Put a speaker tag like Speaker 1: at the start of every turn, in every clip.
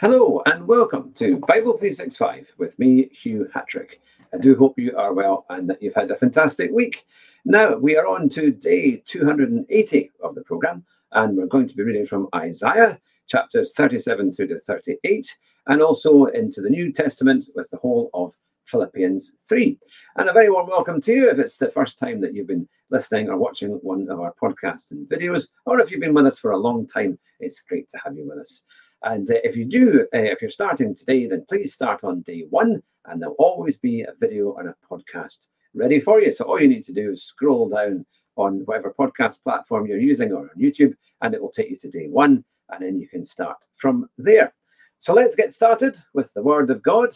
Speaker 1: Hello and welcome to Bible 365 with me, Hugh Hatrick. I do hope you are well and that you've had a fantastic week. Now, we are on to day 280 of the program, and we're going to be reading from Isaiah chapters 37 through to 38, and also into the New Testament with the whole of Philippians 3. And a very warm welcome to you if it's the first time that you've been listening or watching one of our podcasts and videos, or if you've been with us for a long time, it's great to have you with us. And uh, if you do, uh, if you're starting today, then please start on day one, and there'll always be a video and a podcast ready for you. So all you need to do is scroll down on whatever podcast platform you're using or on YouTube, and it will take you to day one, and then you can start from there. So let's get started with the Word of God.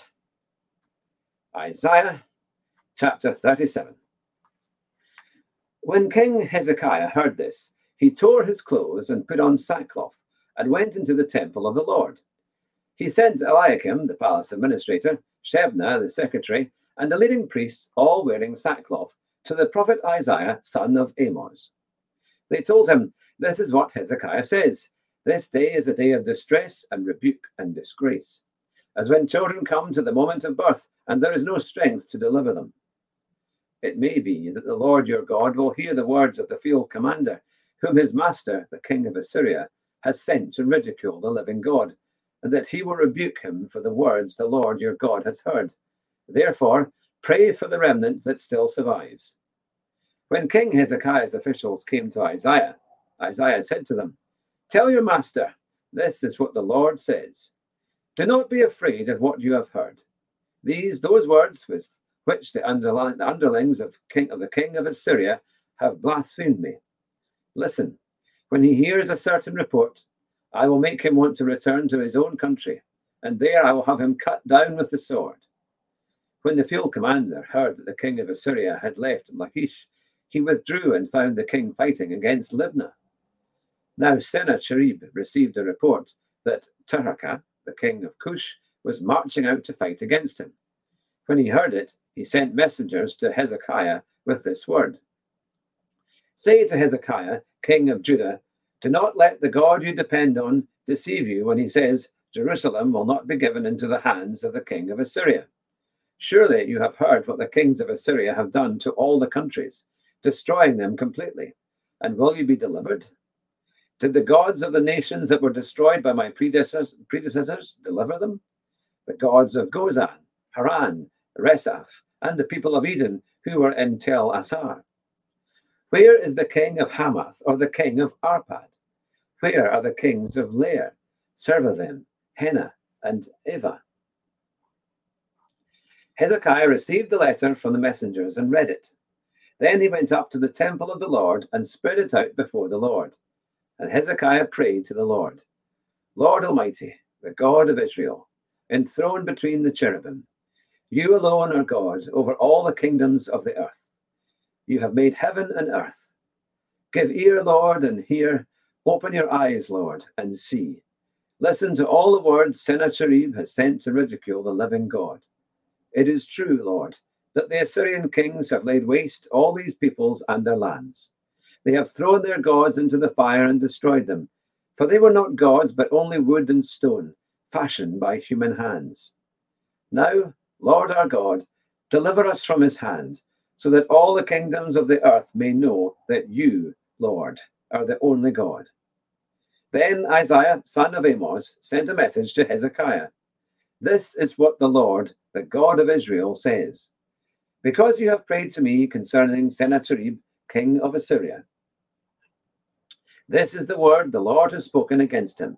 Speaker 1: Isaiah chapter 37. When King Hezekiah heard this, he tore his clothes and put on sackcloth and went into the temple of the Lord. He sent Eliakim, the palace administrator, Shebna, the secretary, and the leading priests, all wearing sackcloth, to the prophet Isaiah, son of Amos. They told him, This is what Hezekiah says This day is a day of distress and rebuke and disgrace, as when children come to the moment of birth, and there is no strength to deliver them. It may be that the Lord your God will hear the words of the field commander, whom his master, the king of Assyria, has sent to ridicule the living God, and that he will rebuke him for the words the Lord your God has heard. Therefore, pray for the remnant that still survives. When King Hezekiah's officials came to Isaiah, Isaiah said to them, Tell your master, this is what the Lord says. Do not be afraid of what you have heard. These, those words with which the, underlings of, king, of the king of Assyria have blasphemed me. Listen, when he hears a certain report, I will make him want to return to his own country, and there I will have him cut down with the sword. When the field commander heard that the king of Assyria had left Lachish, he withdrew and found the king fighting against Libnah. Now Sennacherib received a report that Tirhakah, the king of Cush, was marching out to fight against him. When he heard it, he sent messengers to Hezekiah with this word Say to Hezekiah, king of Judah, do not let the God you depend on deceive you when he says, Jerusalem will not be given into the hands of the king of Assyria. Surely you have heard what the kings of Assyria have done to all the countries, destroying them completely. And will you be delivered? Did the gods of the nations that were destroyed by my predecessors, predecessors deliver them? The gods of Gozan, Haran, Rezeph, and the people of Eden who were in Tel Assar. Where is the king of Hamath or the king of Arpad? Where are the kings of Lair, Sepharvaim, Hena, and Ivvah? Hezekiah received the letter from the messengers and read it. Then he went up to the temple of the Lord and spread it out before the Lord. And Hezekiah prayed to the Lord Lord Almighty, the God of Israel, enthroned between the cherubim, you alone are God over all the kingdoms of the earth. You have made heaven and earth. Give ear, Lord, and hear. Open your eyes, Lord, and see. Listen to all the words Sennacherib has sent to ridicule the living God. It is true, Lord, that the Assyrian kings have laid waste all these peoples and their lands. They have thrown their gods into the fire and destroyed them, for they were not gods, but only wood and stone, fashioned by human hands. Now, Lord our God, deliver us from his hand so that all the kingdoms of the earth may know that you, Lord, are the only God. Then Isaiah, son of Amos, sent a message to Hezekiah. This is what the Lord, the God of Israel, says Because you have prayed to me concerning Sennacherib, king of Assyria, this is the word the Lord has spoken against him.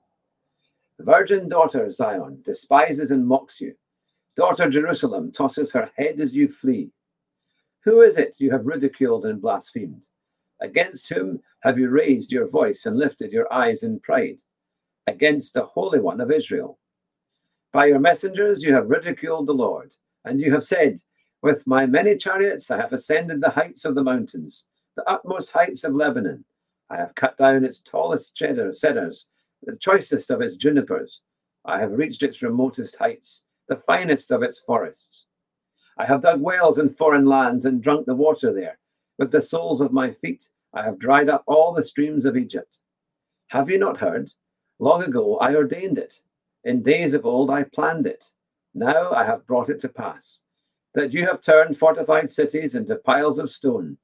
Speaker 1: Virgin daughter Zion despises and mocks you. Daughter Jerusalem tosses her head as you flee. Who is it you have ridiculed and blasphemed? Against whom have you raised your voice and lifted your eyes in pride? Against the Holy One of Israel. By your messengers you have ridiculed the Lord, and you have said, With my many chariots I have ascended the heights of the mountains, the utmost heights of Lebanon. I have cut down its tallest cedars, the choicest of its junipers. I have reached its remotest heights, the finest of its forests. I have dug wells in foreign lands and drunk the water there. With the soles of my feet, I have dried up all the streams of Egypt. Have you not heard? Long ago I ordained it. In days of old I planned it. Now I have brought it to pass. That you have turned fortified cities into piles of stone.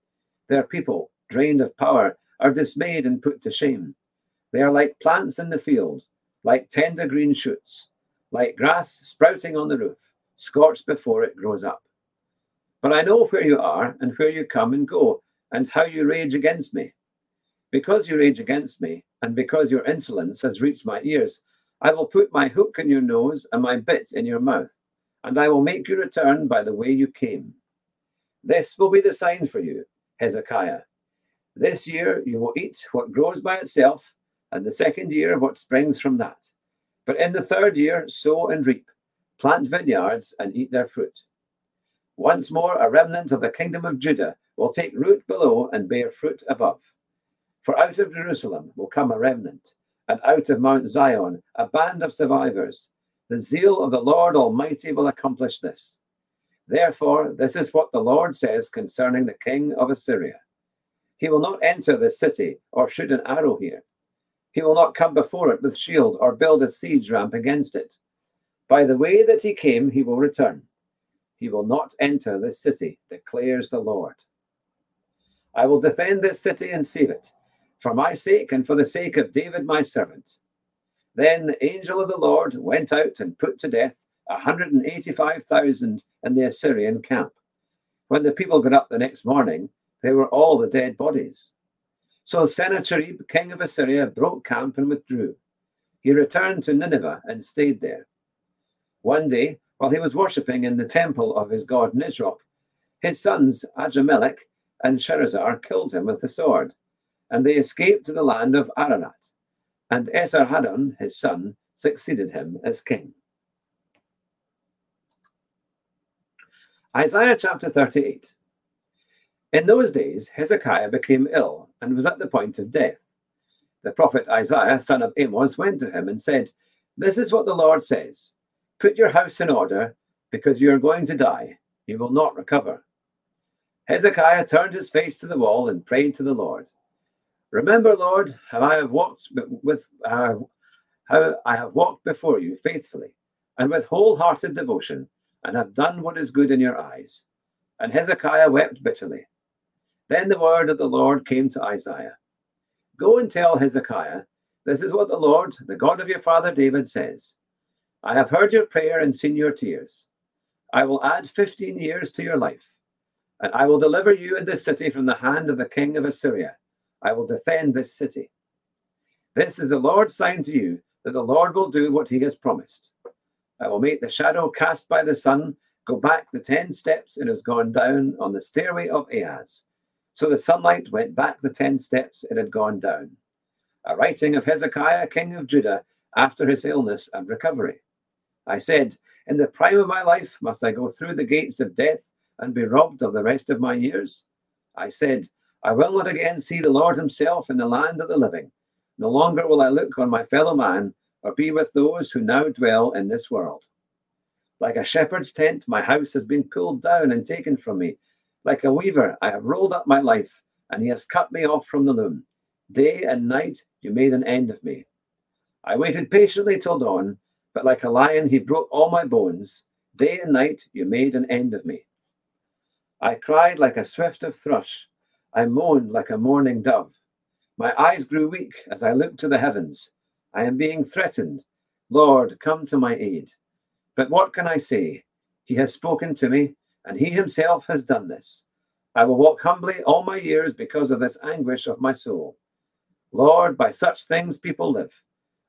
Speaker 1: Their people, drained of power, are dismayed and put to shame. They are like plants in the field, like tender green shoots, like grass sprouting on the roof, scorched before it grows up. But I know where you are and where you come and go, and how you rage against me. Because you rage against me, and because your insolence has reached my ears, I will put my hook in your nose and my bit in your mouth, and I will make you return by the way you came. This will be the sign for you, Hezekiah. This year you will eat what grows by itself, and the second year what springs from that. But in the third year, sow and reap, plant vineyards and eat their fruit. Once more, a remnant of the kingdom of Judah will take root below and bear fruit above. For out of Jerusalem will come a remnant, and out of Mount Zion a band of survivors. The zeal of the Lord Almighty will accomplish this. Therefore, this is what the Lord says concerning the king of Assyria He will not enter this city or shoot an arrow here. He will not come before it with shield or build a siege ramp against it. By the way that he came, he will return he will not enter this city, declares the Lord. I will defend this city and save it, for my sake and for the sake of David my servant. Then the angel of the Lord went out and put to death a 185,000 in the Assyrian camp. When the people got up the next morning, they were all the dead bodies. So Sennacherib, king of Assyria, broke camp and withdrew. He returned to Nineveh and stayed there. One day, while he was worshipping in the temple of his god Nisroch, his sons Adrammelech and Sharezer killed him with the sword, and they escaped to the land of Ararat. And Esarhaddon, his son, succeeded him as king. Isaiah chapter 38. In those days, Hezekiah became ill and was at the point of death. The prophet Isaiah, son of Amos, went to him and said, This is what the Lord says Put your house in order, because you are going to die. You will not recover. Hezekiah turned his face to the wall and prayed to the Lord. Remember, Lord, how I have walked with uh, how I have walked before you faithfully and with wholehearted devotion, and have done what is good in your eyes. And Hezekiah wept bitterly. Then the word of the Lord came to Isaiah Go and tell Hezekiah, This is what the Lord, the God of your father David, says I have heard your prayer and seen your tears. I will add 15 years to your life, and I will deliver you and this city from the hand of the king of Assyria. I will defend this city. This is the Lord's sign to you that the Lord will do what he has promised. I will make the shadow cast by the sun go back the 10 steps it has gone down on the stairway of Ahaz. So the sunlight went back the 10 steps it had gone down. A writing of Hezekiah, king of Judah, after his illness and recovery. I said, In the prime of my life, must I go through the gates of death and be robbed of the rest of my years? I said, I will not again see the Lord himself in the land of the living. No longer will I look on my fellow man or be with those who now dwell in this world. Like a shepherd's tent, my house has been pulled down and taken from me. Like a weaver, I have rolled up my life, and he has cut me off from the loom. Day and night, you made an end of me. I waited patiently till dawn, but like a lion, he broke all my bones. Day and night, you made an end of me. I cried like a swift of thrush. I moaned like a mourning dove. My eyes grew weak as I looked to the heavens. I am being threatened. Lord, come to my aid. But what can I say? He has spoken to me, and he himself has done this. I will walk humbly all my years because of this anguish of my soul. Lord, by such things people live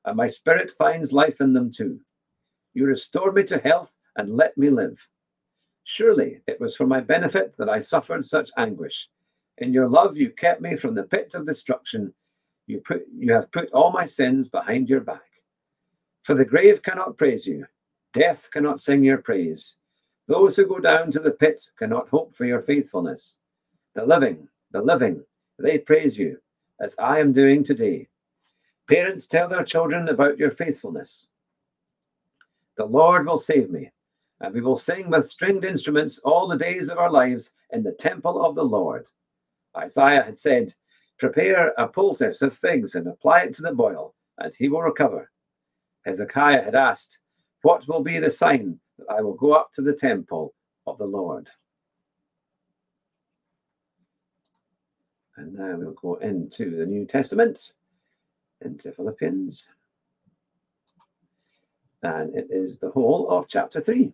Speaker 1: and my spirit finds life in them too. You restore me to health and let me live. Surely it was for my benefit that I suffered such anguish. In your love, you kept me from the pit of destruction. You, put, you have put all my sins behind your back. For the grave cannot praise you, death cannot sing your praise. Those who go down to the pit cannot hope for your faithfulness. The living, the living, they praise you, as I am doing today. Parents, tell their children about your faithfulness. The Lord will save me, and we will sing with stringed instruments all the days of our lives in the temple of the Lord. Isaiah had said, Prepare a poultice of figs and apply it to the boil, and he will recover. Hezekiah had asked, What will be the sign that I will go up to the temple of the Lord? And now we'll go into the New Testament, into Philippians. And it is the whole of chapter 3.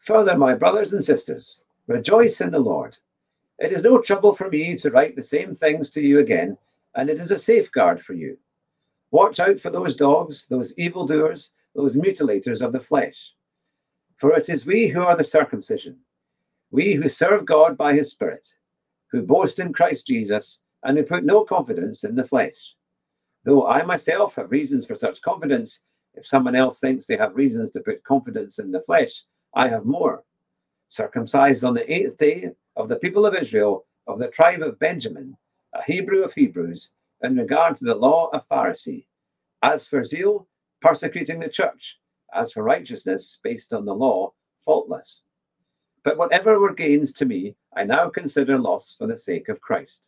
Speaker 1: Further, my brothers and sisters, rejoice in the Lord. It is no trouble for me to write the same things to you again, and it is a safeguard for you. Watch out for those dogs, those evildoers, those mutilators of the flesh. For it is we who are the circumcision, we who serve God by his Spirit, who boast in Christ Jesus, and who put no confidence in the flesh. Though I myself have reasons for such confidence, if someone else thinks they have reasons to put confidence in the flesh, I have more. Circumcised on the eighth day of the people of Israel, of the tribe of Benjamin, a Hebrew of Hebrews, in regard to the law of Pharisee. As for zeal, persecuting the church. As for righteousness, based on the law, faultless. But whatever were gains to me, I now consider loss for the sake of Christ.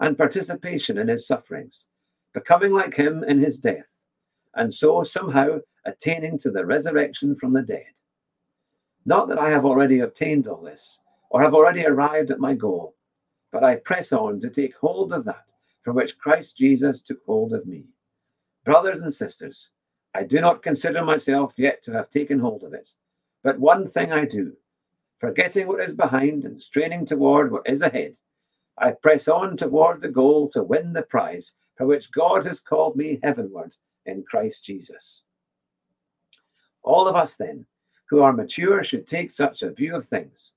Speaker 1: and participation in his sufferings, becoming like him in his death, and so somehow attaining to the resurrection from the dead. Not that I have already obtained all this or have already arrived at my goal, but I press on to take hold of that for which Christ Jesus took hold of me. Brothers and sisters, I do not consider myself yet to have taken hold of it, but one thing I do, forgetting what is behind and straining toward what is ahead. I press on toward the goal to win the prize for which God has called me heavenward in Christ Jesus. All of us, then, who are mature, should take such a view of things.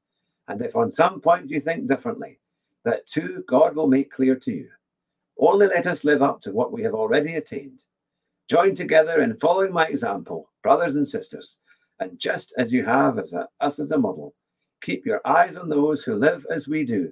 Speaker 1: And if on some point you think differently, that too God will make clear to you. Only let us live up to what we have already attained. Join together in following my example, brothers and sisters, and just as you have as a, us as a model, keep your eyes on those who live as we do.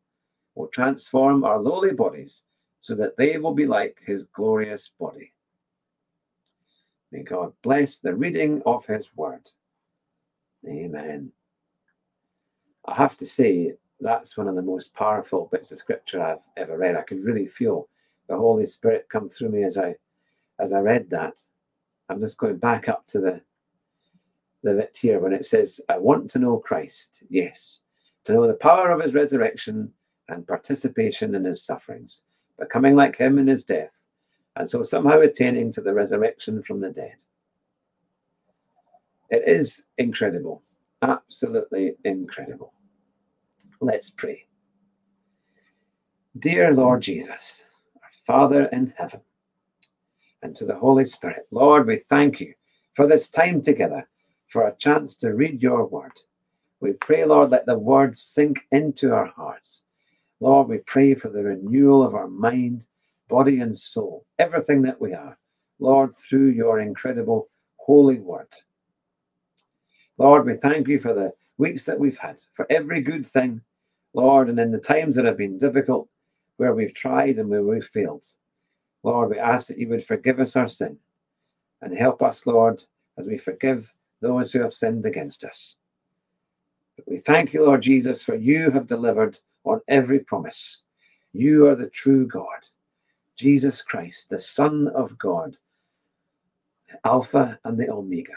Speaker 1: will transform our lowly bodies so that they will be like his glorious body. May God bless the reading of his word. Amen. I have to say, that's one of the most powerful bits of scripture I've ever read. I could really feel the Holy Spirit come through me as I as I read that. I'm just going back up to the the bit here when it says, I want to know Christ, yes, to know the power of his resurrection and participation in his sufferings, becoming like him in his death, and so somehow attaining to the resurrection from the dead. It is incredible, absolutely incredible. Let's pray. Dear Lord Jesus, our Father in heaven, and to the Holy Spirit, Lord, we thank you for this time together, for a chance to read your word. We pray, Lord, let the words sink into our hearts. Lord, we pray for the renewal of our mind, body, and soul, everything that we are, Lord, through your incredible holy word. Lord, we thank you for the weeks that we've had, for every good thing Lord, and in the times that have been difficult, where we've tried and where we've failed, Lord, we ask that you would forgive us our sin and help us, Lord, as we forgive those who have sinned against us. But we thank you, Lord Jesus, for you have delivered on every promise. You are the true God, Jesus Christ, the Son of God, Alpha and the Omega.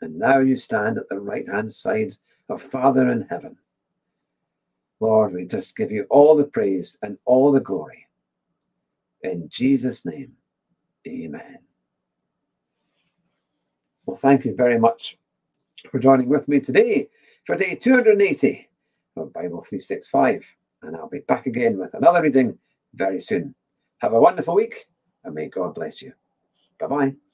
Speaker 1: And now you stand at the right hand side of Father in heaven Lord, we just give you all the praise and all the glory. In Jesus' name, amen. Well, thank you very much for joining with me today for day 280 of Bible 365. And I'll be back again with another reading very soon. Have a wonderful week and may God bless you. Bye bye.